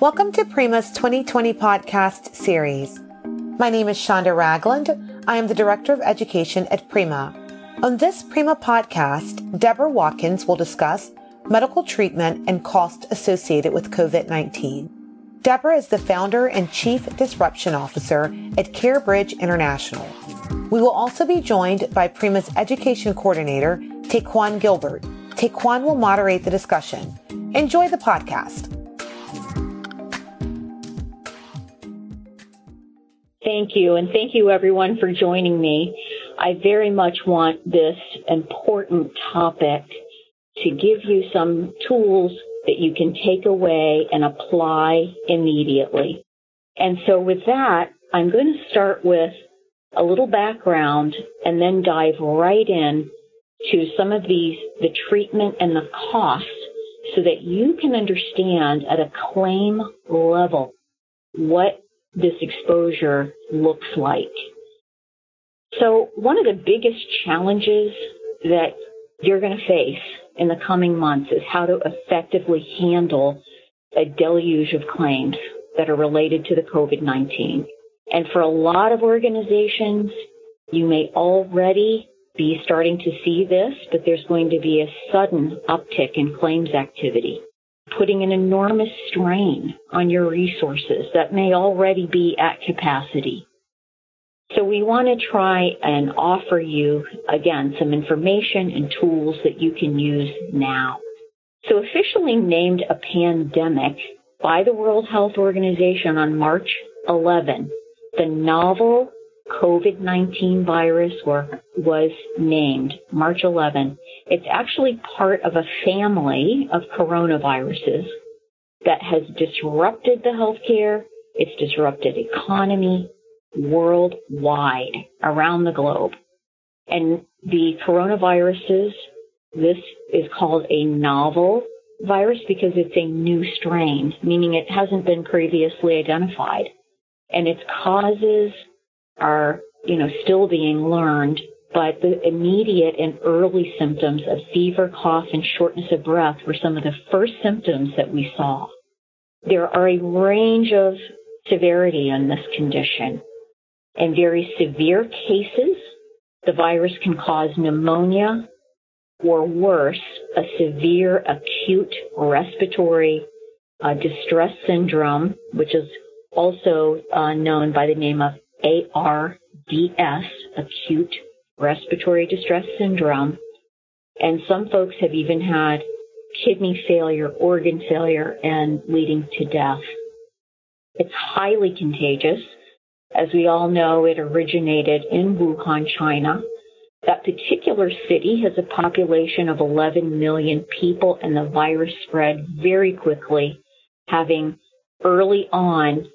Welcome to Prima's 2020 podcast series. My name is Shonda Ragland. I am the Director of Education at Prima. On this Prima podcast, Deborah Watkins will discuss medical treatment and cost associated with COVID-19. Deborah is the founder and chief disruption officer at CareBridge International. We will also be joined by Prima's education coordinator, Taquan Gilbert. Taquan will moderate the discussion. Enjoy the podcast. Thank you, and thank you everyone for joining me. I very much want this important topic to give you some tools that you can take away and apply immediately. And so with that, I'm going to start with a little background and then dive right in to some of these, the treatment and the costs so that you can understand at a claim level what this exposure looks like. So one of the biggest challenges that you're going to face in the coming months is how to effectively handle a deluge of claims that are related to the COVID-19. And for a lot of organizations, you may already be starting to see this, but there's going to be a sudden uptick in claims activity, putting an enormous strain on your resources that may already be at capacity. So we want to try and offer you, again, some information and tools that you can use now. So officially named a pandemic by the World Health Organization on March 11, the novel COVID-19 virus was named March 11. It's actually part of a family of coronaviruses that has disrupted the healthcare, it's disrupted economy, worldwide around the globe. And the coronaviruses, this is called a novel virus because it's a new strain, meaning it hasn't been previously identified. And its causes are, you know, still being learned, but the immediate and early symptoms of fever, cough, and shortness of breath were some of the first symptoms that we saw. There are a range of severity in this condition. In very severe cases, the virus can cause pneumonia or worse, a severe acute respiratory uh, distress syndrome, which is also uh, known by the name of ARDS, acute respiratory distress syndrome. And some folks have even had kidney failure, organ failure, and leading to death. It's highly contagious as we all know, it originated in Wuhan, China. That particular city has a population of 11 million people, and the virus spread very quickly, having early on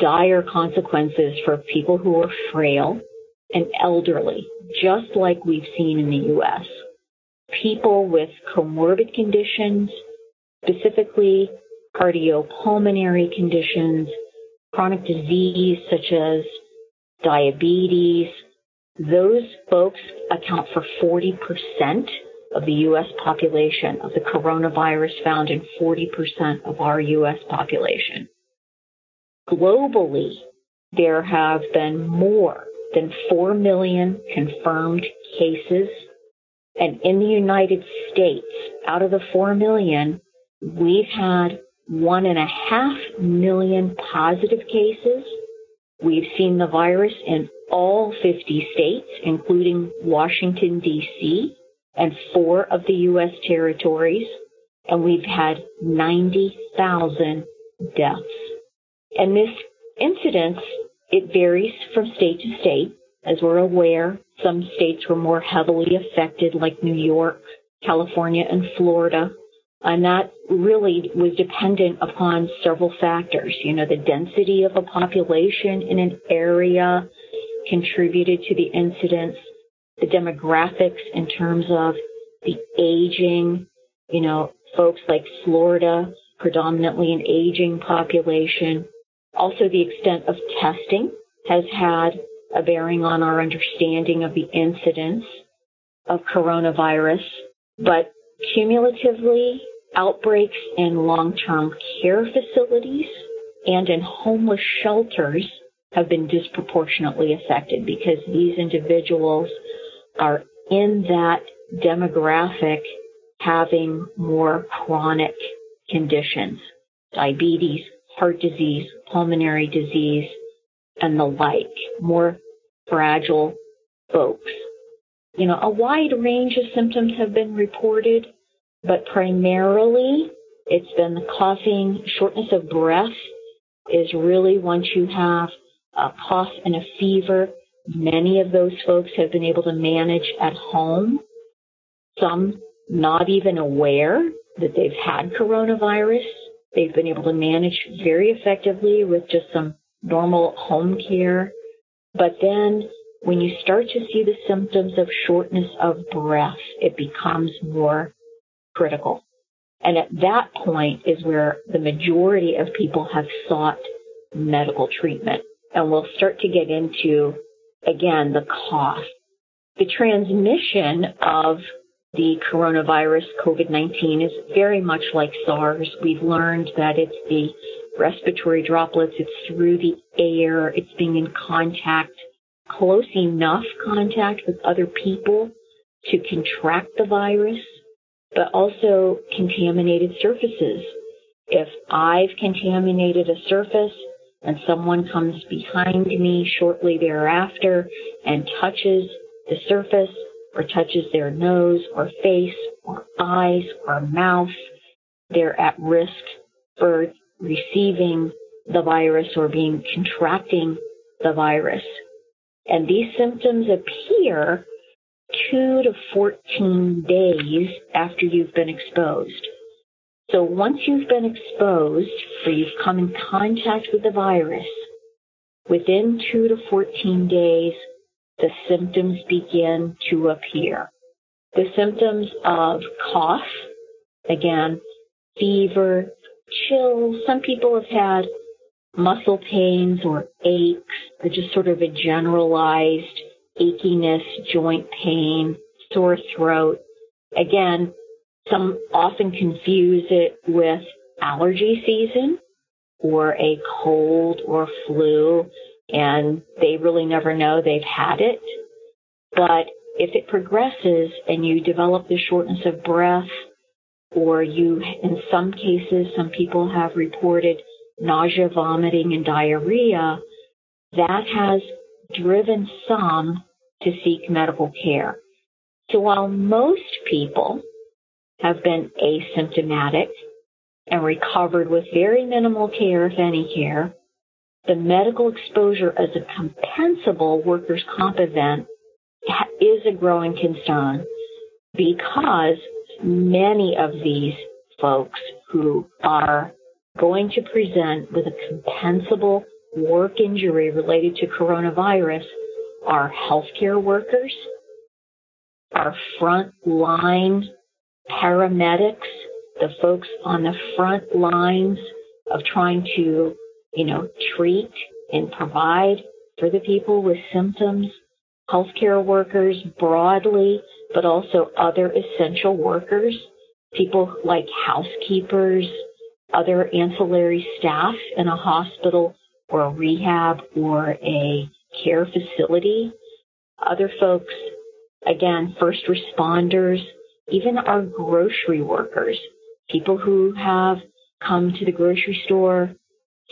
dire consequences for people who are frail and elderly, just like we've seen in the U.S. People with comorbid conditions, specifically cardiopulmonary conditions, chronic disease such as diabetes, those folks account for 40% of the U.S. population of the coronavirus found in 40% of our U.S. population. Globally, there have been more than 4 million confirmed cases. And in the United States, out of the 4 million, we've had one and a half million positive cases. We've seen the virus in all 50 states, including Washington, D.C., and four of the U.S. territories, and we've had 90,000 deaths. And this incidence, it varies from state to state. As we're aware, some states were more heavily affected, like New York, California, and Florida. And that really was dependent upon several factors. You know, the density of a population in an area contributed to the incidence, the demographics in terms of the aging, you know, folks like Florida, predominantly an aging population. Also, the extent of testing has had a bearing on our understanding of the incidence of coronavirus. But cumulatively, outbreaks in long-term care facilities and in homeless shelters have been disproportionately affected because these individuals are in that demographic having more chronic conditions, diabetes, heart disease, pulmonary disease, and the like, more fragile folks. You know, a wide range of symptoms have been reported, but primarily it's been the coughing, shortness of breath is really once you have a cough and a fever. Many of those folks have been able to manage at home. Some not even aware that they've had coronavirus. They've been able to manage very effectively with just some normal home care. But then when you start to see the symptoms of shortness of breath, it becomes more critical. And at that point is where the majority of people have sought medical treatment. And we'll start to get into, again, the cost. The transmission of the coronavirus, COVID-19, is very much like SARS. We've learned that it's the respiratory droplets, it's through the air, it's being in contact, close enough contact with other people to contract the virus, but also contaminated surfaces. If I've contaminated a surface and someone comes behind me shortly thereafter and touches the surface, or touches their nose or face or eyes or mouth, they're at risk for receiving the virus or being contracting the virus. And these symptoms appear two to 14 days after you've been exposed. So once you've been exposed or you've come in contact with the virus, within two to 14 days, the symptoms begin to appear. The symptoms of cough, again, fever, chills. Some people have had muscle pains or aches or just sort of a generalized achiness, joint pain, sore throat. Again, some often confuse it with allergy season or a cold or flu and they really never know they've had it. But if it progresses and you develop the shortness of breath, or you, in some cases, some people have reported nausea, vomiting, and diarrhea, that has driven some to seek medical care. So while most people have been asymptomatic and recovered with very minimal care, if any care, the medical exposure as a compensable workers' comp event is a growing concern because many of these folks who are going to present with a compensable work injury related to coronavirus are healthcare workers, are front line paramedics, the folks on the front lines of trying to you know, treat and provide for the people with symptoms, healthcare workers broadly, but also other essential workers, people like housekeepers, other ancillary staff in a hospital or a rehab or a care facility, other folks, again, first responders, even our grocery workers, people who have come to the grocery store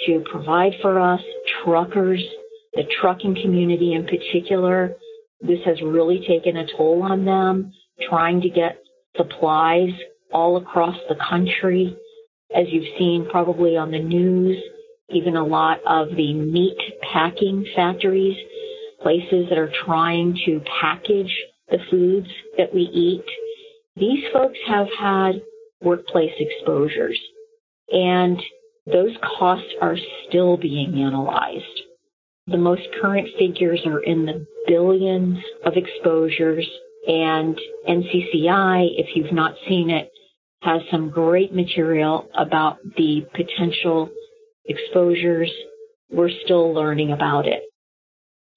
to provide for us, truckers, the trucking community in particular. This has really taken a toll on them, trying to get supplies all across the country. As you've seen probably on the news, even a lot of the meat packing factories, places that are trying to package the foods that we eat. These folks have had workplace exposures. And those costs are still being analyzed. The most current figures are in the billions of exposures and NCCI, if you've not seen it, has some great material about the potential exposures. We're still learning about it.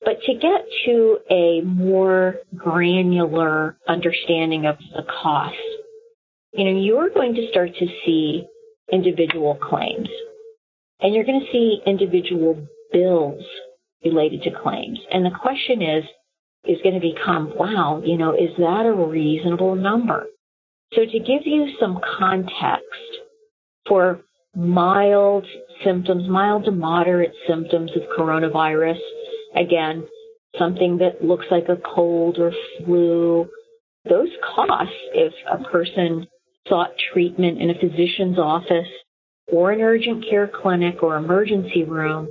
But to get to a more granular understanding of the cost, you know, you're going to start to see individual claims and you're going to see individual bills related to claims. And the question is, is going to become, wow, you know, is that a reasonable number? So to give you some context for mild symptoms, mild to moderate symptoms of coronavirus, again, something that looks like a cold or flu, those costs, if a person sought treatment in a physician's office or an urgent care clinic or emergency room,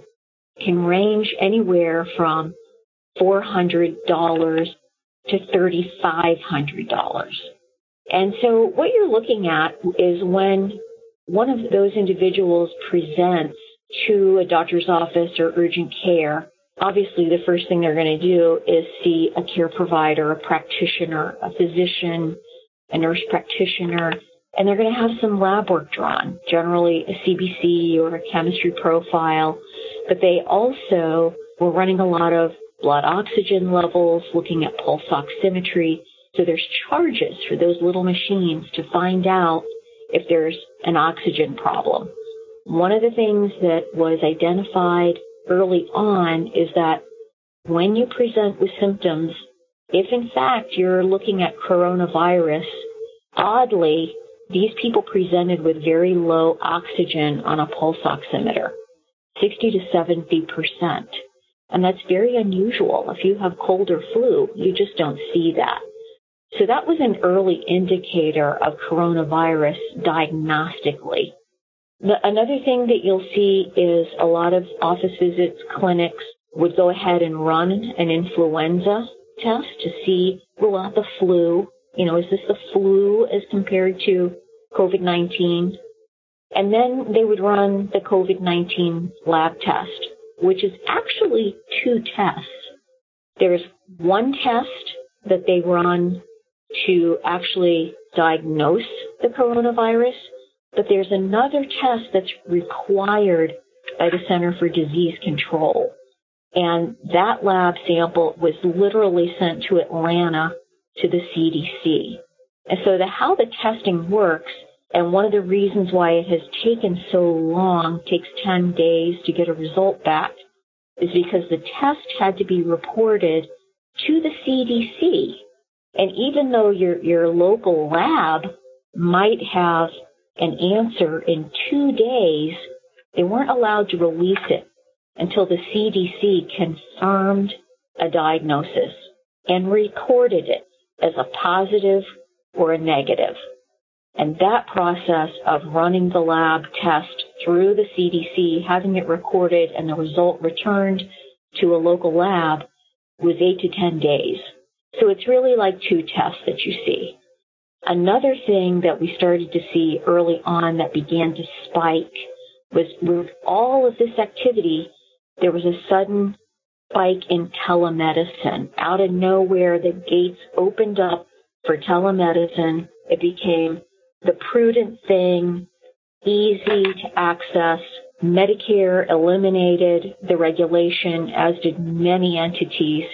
can range anywhere from $400 to $3,500. And so what you're looking at is when one of those individuals presents to a doctor's office or urgent care, obviously the first thing they're going to do is see a care provider, a practitioner, a physician, a nurse practitioner, and they're going to have some lab work drawn, generally a CBC or a chemistry profile. But they also were running a lot of blood oxygen levels, looking at pulse oximetry. So there's charges for those little machines to find out if there's an oxygen problem. One of the things that was identified early on is that when you present with symptoms, if in fact you're looking at coronavirus, oddly, these people presented with very low oxygen on a pulse oximeter, 60 to 70 percent. And that's very unusual. If you have cold or flu, you just don't see that. So that was an early indicator of coronavirus diagnostically. The, another thing that you'll see is a lot of office visits, clinics would go ahead and run an influenza test to see, rule out the flu. You know, is this the flu as compared to COVID-19? And then they would run the COVID-19 lab test, which is actually two tests. There's one test that they run to actually diagnose the coronavirus, but there's another test that's required by the Center for Disease Control. And that lab sample was literally sent to Atlanta to the CDC. And so the, how the testing works, and one of the reasons why it has taken so long, takes 10 days to get a result back, is because the test had to be reported to the CDC and even though your, your local lab might have an answer in two days, they weren't allowed to release it until the CDC confirmed a diagnosis and recorded it as a positive or a negative. And that process of running the lab test through the CDC, having it recorded and the result returned to a local lab was eight to 10 days. So it's really like two tests that you see. Another thing that we started to see early on that began to spike was with all of this activity, there was a sudden spike in telemedicine. Out of nowhere, the gates opened up for telemedicine. It became the prudent thing, easy to access. Medicare eliminated the regulation, as did many entities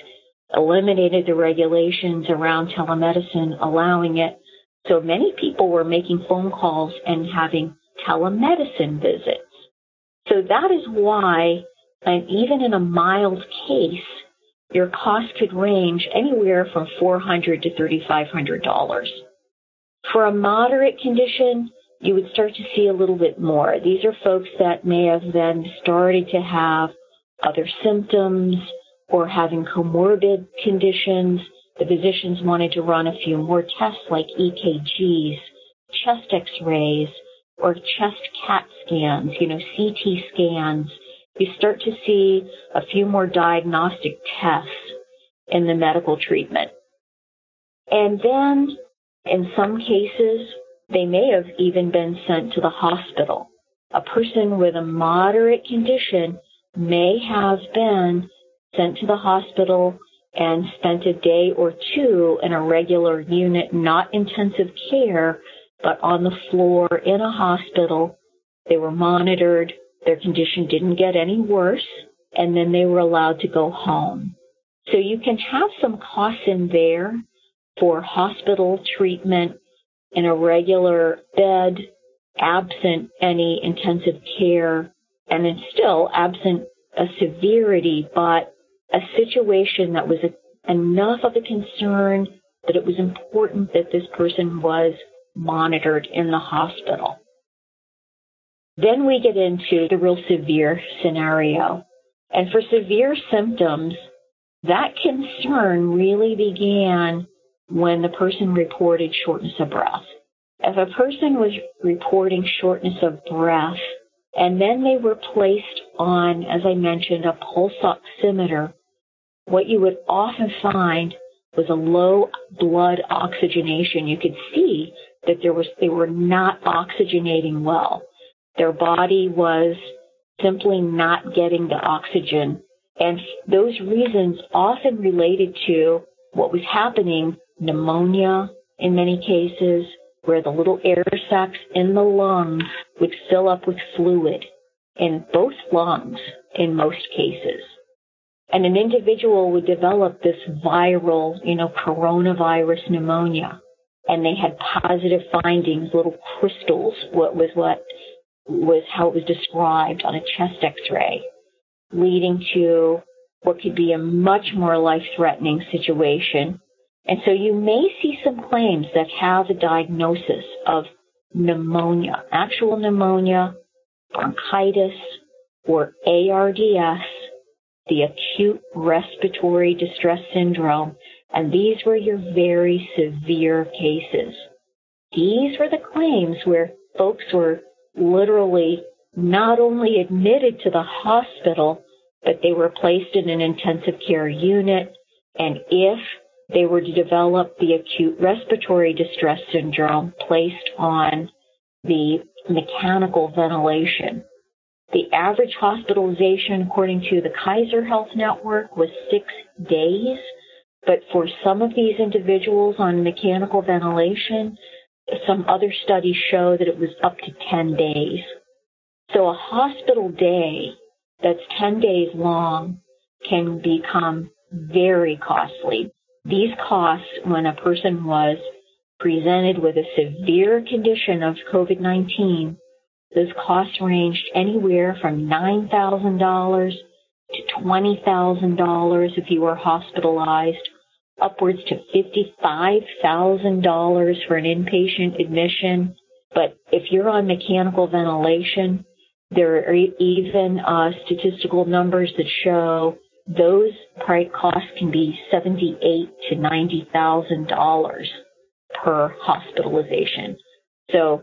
eliminated the regulations around telemedicine, allowing it. So many people were making phone calls and having telemedicine visits. So that is why, and even in a mild case, your cost could range anywhere from $400 to $3,500. For a moderate condition, you would start to see a little bit more. These are folks that may have then started to have other symptoms, or having comorbid conditions. The physicians wanted to run a few more tests like EKGs, chest x-rays, or chest CAT scans, you know, CT scans. You start to see a few more diagnostic tests in the medical treatment. And then in some cases, they may have even been sent to the hospital. A person with a moderate condition may have been sent to the hospital and spent a day or two in a regular unit, not intensive care, but on the floor in a hospital. They were monitored. Their condition didn't get any worse. And then they were allowed to go home. So you can have some costs in there for hospital treatment in a regular bed, absent any intensive care, and still absent a severity, but a situation that was a, enough of a concern that it was important that this person was monitored in the hospital. Then we get into the real severe scenario. And for severe symptoms, that concern really began when the person reported shortness of breath. If a person was reporting shortness of breath and then they were placed on, as I mentioned, a pulse oximeter, what you would often find was a low blood oxygenation. You could see that there was, they were not oxygenating well. Their body was simply not getting the oxygen. And those reasons often related to what was happening, pneumonia in many cases, where the little air sacs in the lungs would fill up with fluid in both lungs in most cases. And an individual would develop this viral, you know, coronavirus pneumonia. And they had positive findings, little crystals, what was what was how it was described on a chest x-ray, leading to what could be a much more life-threatening situation. And so you may see some claims that have a diagnosis of pneumonia, actual pneumonia, bronchitis, or ARDS, the acute respiratory distress syndrome, and these were your very severe cases. These were the claims where folks were literally not only admitted to the hospital, but they were placed in an intensive care unit. And if they were to develop the acute respiratory distress syndrome, placed on the mechanical ventilation. The average hospitalization, according to the Kaiser Health Network, was six days. But for some of these individuals on mechanical ventilation, some other studies show that it was up to 10 days. So a hospital day that's 10 days long can become very costly. These costs, when a person was presented with a severe condition of COVID-19, those costs ranged anywhere from $9,000 to $20,000 if you were hospitalized upwards to $55,000 for an inpatient admission. But if you're on mechanical ventilation, there are even uh, statistical numbers that show those costs can be seventy-eight to ninety thousand dollars per hospitalization. So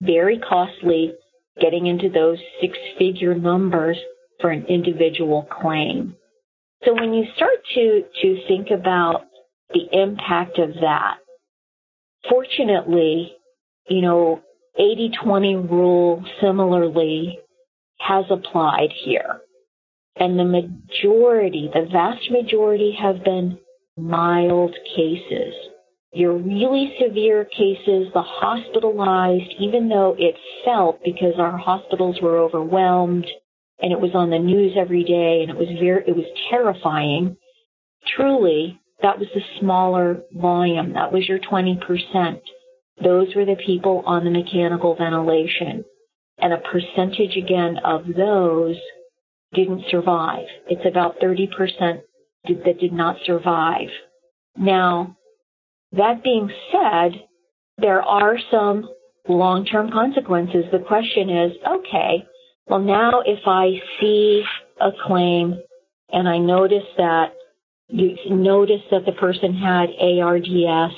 very costly getting into those six-figure numbers for an individual claim. So when you start to, to think about the impact of that, fortunately, you know, 80-20 rule similarly has applied here. And the majority, the vast majority have been mild cases. Your really severe cases, the hospitalized, even though it felt because our hospitals were overwhelmed and it was on the news every day and it was very, it was terrifying. Truly, that was the smaller volume. That was your 20%. Those were the people on the mechanical ventilation. And a percentage again of those didn't survive. It's about 30% that did not survive. Now, that being said, there are some long-term consequences. The question is, okay, well, now if I see a claim and I notice that you notice that the person had ARDS,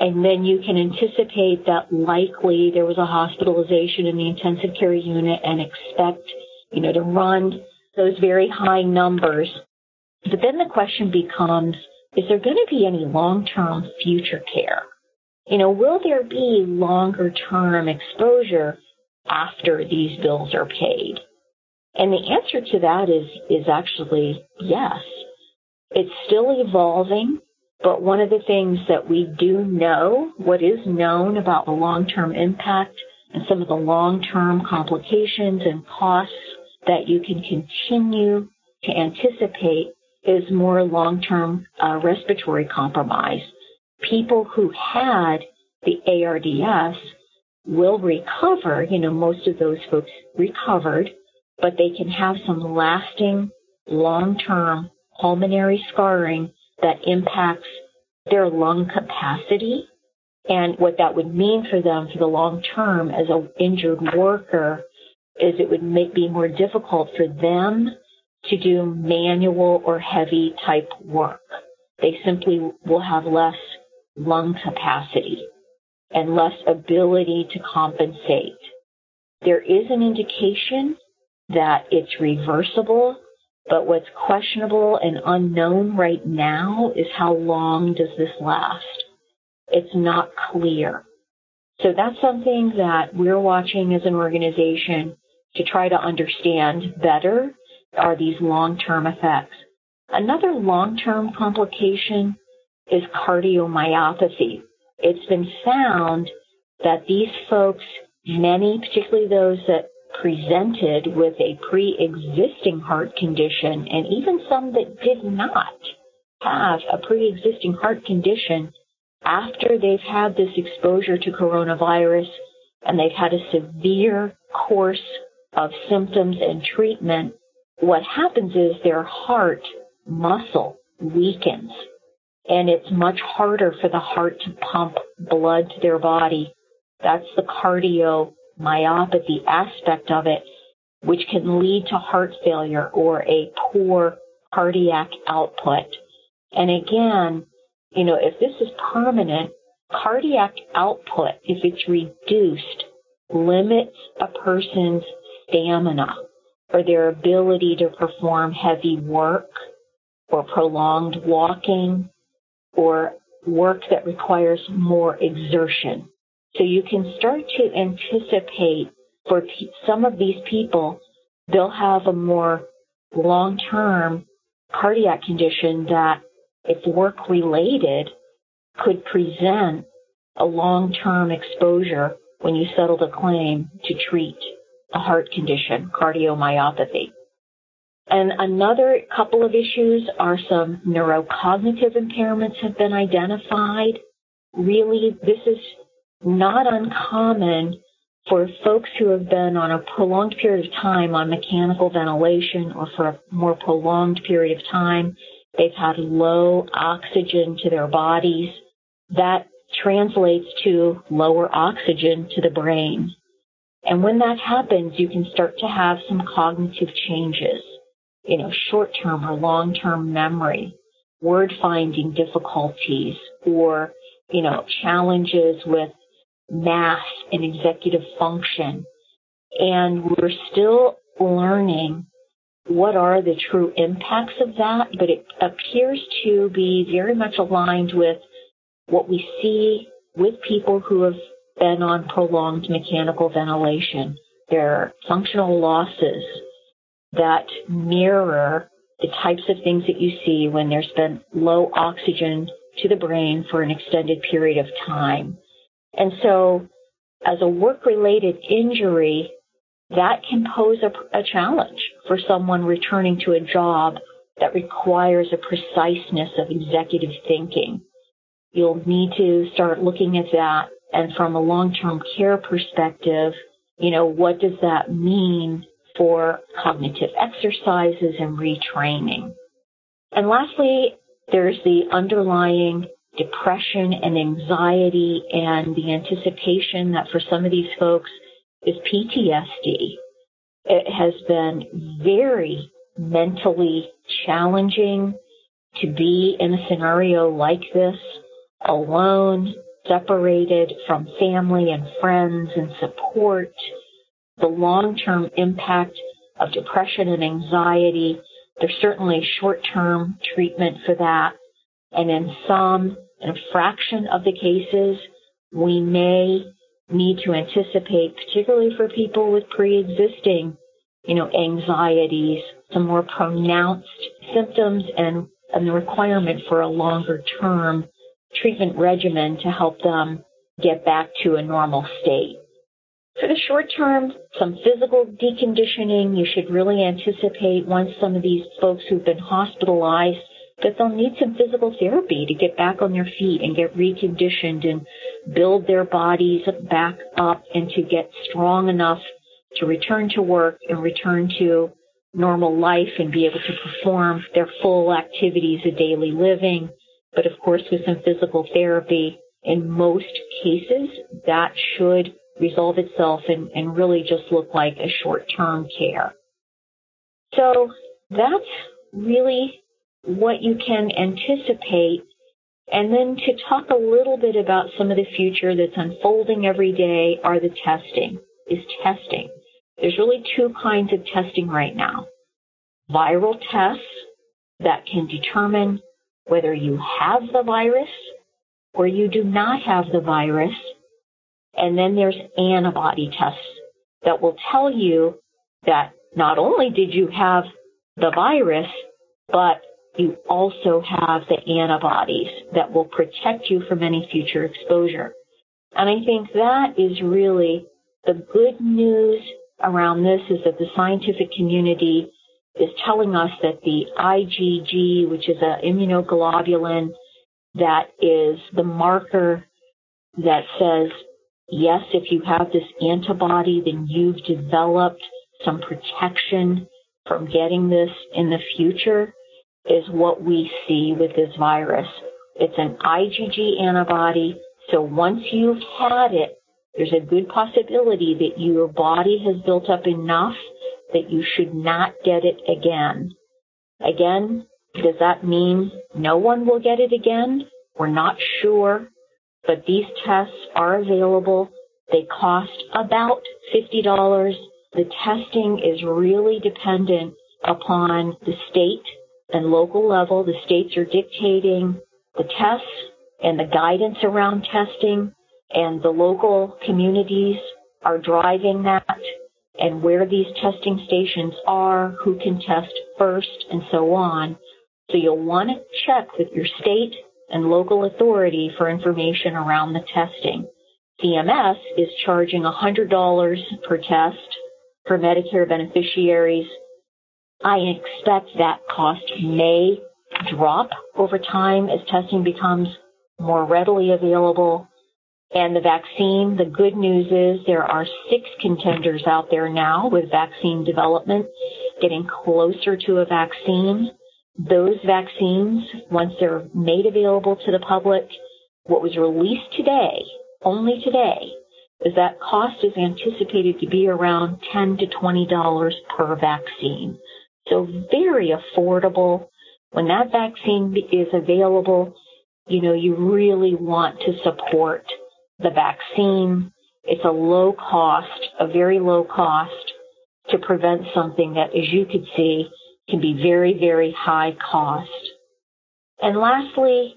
and then you can anticipate that likely there was a hospitalization in the intensive care unit and expect, you know, to run those very high numbers. But then the question becomes, is there going to be any long-term future care? You know, will there be longer term exposure after these bills are paid? And the answer to that is, is actually yes. It's still evolving, but one of the things that we do know, what is known about the long-term impact and some of the long-term complications and costs that you can continue to anticipate is more long-term uh, respiratory compromise. People who had the ARDS will recover. You know, most of those folks recovered, but they can have some lasting, long-term pulmonary scarring that impacts their lung capacity and what that would mean for them for the long term as an injured worker is it would make be more difficult for them to do manual or heavy type work. They simply will have less lung capacity and less ability to compensate. There is an indication that it's reversible, but what's questionable and unknown right now is how long does this last? It's not clear. So that's something that we're watching as an organization to try to understand better are these long-term effects. Another long-term complication is cardiomyopathy. It's been found that these folks, many, particularly those that presented with a pre-existing heart condition and even some that did not have a pre-existing heart condition after they've had this exposure to coronavirus and they've had a severe course of symptoms and treatment, what happens is their heart muscle weakens and it's much harder for the heart to pump blood to their body. That's the cardiomyopathy aspect of it, which can lead to heart failure or a poor cardiac output. And again, you know, if this is permanent, cardiac output, if it's reduced, limits a person's stamina or their ability to perform heavy work or prolonged walking or work that requires more exertion. So you can start to anticipate for some of these people, they'll have a more long-term cardiac condition that if work related could present a long-term exposure when you settle the claim to treat a heart condition, cardiomyopathy. And another couple of issues are some neurocognitive impairments have been identified. Really, this is not uncommon for folks who have been on a prolonged period of time on mechanical ventilation or for a more prolonged period of time. They've had low oxygen to their bodies. That translates to lower oxygen to the brain. And when that happens, you can start to have some cognitive changes you know, short-term or long-term memory, word finding difficulties, or, you know, challenges with math and executive function. And we're still learning what are the true impacts of that, but it appears to be very much aligned with what we see with people who have been on prolonged mechanical ventilation. Their functional losses that mirror the types of things that you see when there's been low oxygen to the brain for an extended period of time. And so, as a work related injury, that can pose a, a, challenge for someone returning to a job that requires a preciseness of executive thinking. You'll need to start looking at that. And from a long term care perspective, you know, what does that mean for cognitive exercises and retraining. And lastly, there's the underlying depression and anxiety and the anticipation that for some of these folks is PTSD. It has been very mentally challenging to be in a scenario like this, alone, separated from family and friends and support, the long-term impact of depression and anxiety. There's certainly short-term treatment for that. And in some, in a fraction of the cases, we may need to anticipate, particularly for people with pre-existing, you know, anxieties, some more pronounced symptoms and, and the requirement for a longer term treatment regimen to help them get back to a normal state. For the short term, some physical deconditioning, you should really anticipate once some of these folks who've been hospitalized that they'll need some physical therapy to get back on their feet and get reconditioned and build their bodies back up and to get strong enough to return to work and return to normal life and be able to perform their full activities of daily living. But of course, with some physical therapy, in most cases, that should resolve itself and, and really just look like a short-term care. So that's really what you can anticipate. And then to talk a little bit about some of the future that's unfolding every day are the testing, is testing. There's really two kinds of testing right now. Viral tests that can determine whether you have the virus or you do not have the virus. And then there's antibody tests that will tell you that not only did you have the virus, but you also have the antibodies that will protect you from any future exposure. And I think that is really the good news around this is that the scientific community is telling us that the IgG, which is an immunoglobulin that is the marker that says, yes, if you have this antibody, then you've developed some protection from getting this in the future is what we see with this virus. It's an IgG antibody. So once you've had it, there's a good possibility that your body has built up enough that you should not get it again. Again, does that mean no one will get it again? We're not sure, but these tests are available. They cost about $50. The testing is really dependent upon the state and local level. The states are dictating the tests and the guidance around testing, and the local communities are driving that and where these testing stations are, who can test first, and so on. So you'll want to check with your state and local authority for information around the testing. CMS is charging $100 per test for Medicare beneficiaries I expect that cost may drop over time as testing becomes more readily available. And the vaccine, the good news is there are six contenders out there now with vaccine development getting closer to a vaccine. Those vaccines, once they're made available to the public, what was released today, only today, is that cost is anticipated to be around 10 to $20 per vaccine. So very affordable. When that vaccine is available, you know, you really want to support the vaccine. It's a low cost, a very low cost to prevent something that, as you could see, can be very, very high cost. And lastly,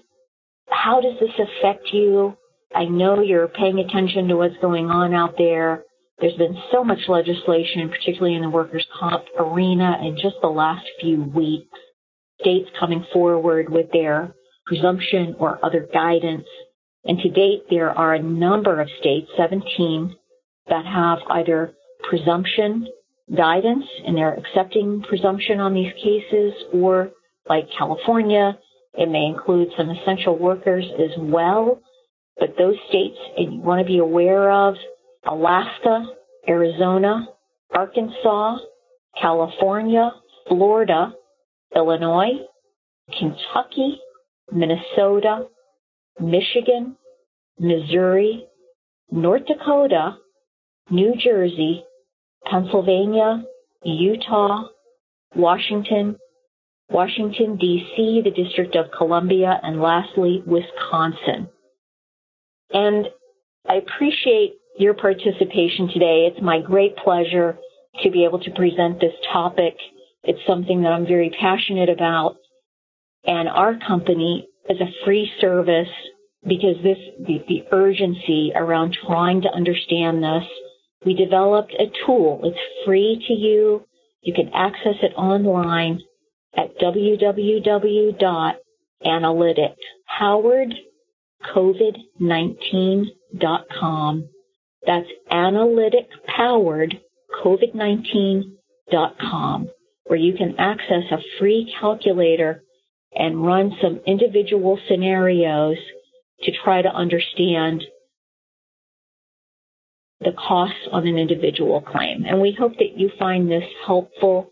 how does this affect you? I know you're paying attention to what's going on out there. There's been so much legislation, particularly in the workers' comp arena, in just the last few weeks. States coming forward with their presumption or other guidance. And to date, there are a number of states, 17, that have either presumption guidance and they're accepting presumption on these cases, or like California, it may include some essential workers as well. But those states you want to be aware of Alaska, Arizona, Arkansas, California, Florida, Illinois, Kentucky, Minnesota, Michigan, Missouri, North Dakota, New Jersey, Pennsylvania, Utah, Washington, Washington, D.C., the District of Columbia, and lastly, Wisconsin. And I appreciate your participation today. It's my great pleasure to be able to present this topic. It's something that I'm very passionate about. And our company is a free service because this, the, the urgency around trying to understand this, we developed a tool. It's free to you. You can access it online at www.analyticcovid19.com that's analytic powered COVID-19.com where you can access a free calculator and run some individual scenarios to try to understand the costs on an individual claim. And we hope that you find this helpful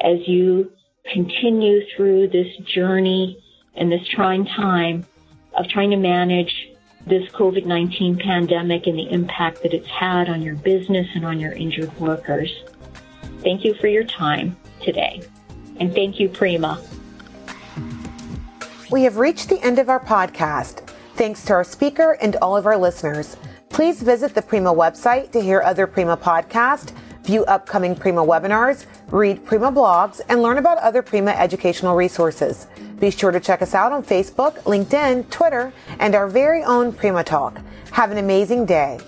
as you continue through this journey and this trying time of trying to manage this COVID 19 pandemic and the impact that it's had on your business and on your injured workers. Thank you for your time today. And thank you, Prima. We have reached the end of our podcast. Thanks to our speaker and all of our listeners. Please visit the Prima website to hear other Prima podcasts, view upcoming Prima webinars, read Prima blogs, and learn about other Prima educational resources. Be sure to check us out on Facebook, LinkedIn, Twitter, and our very own Prima Talk. Have an amazing day.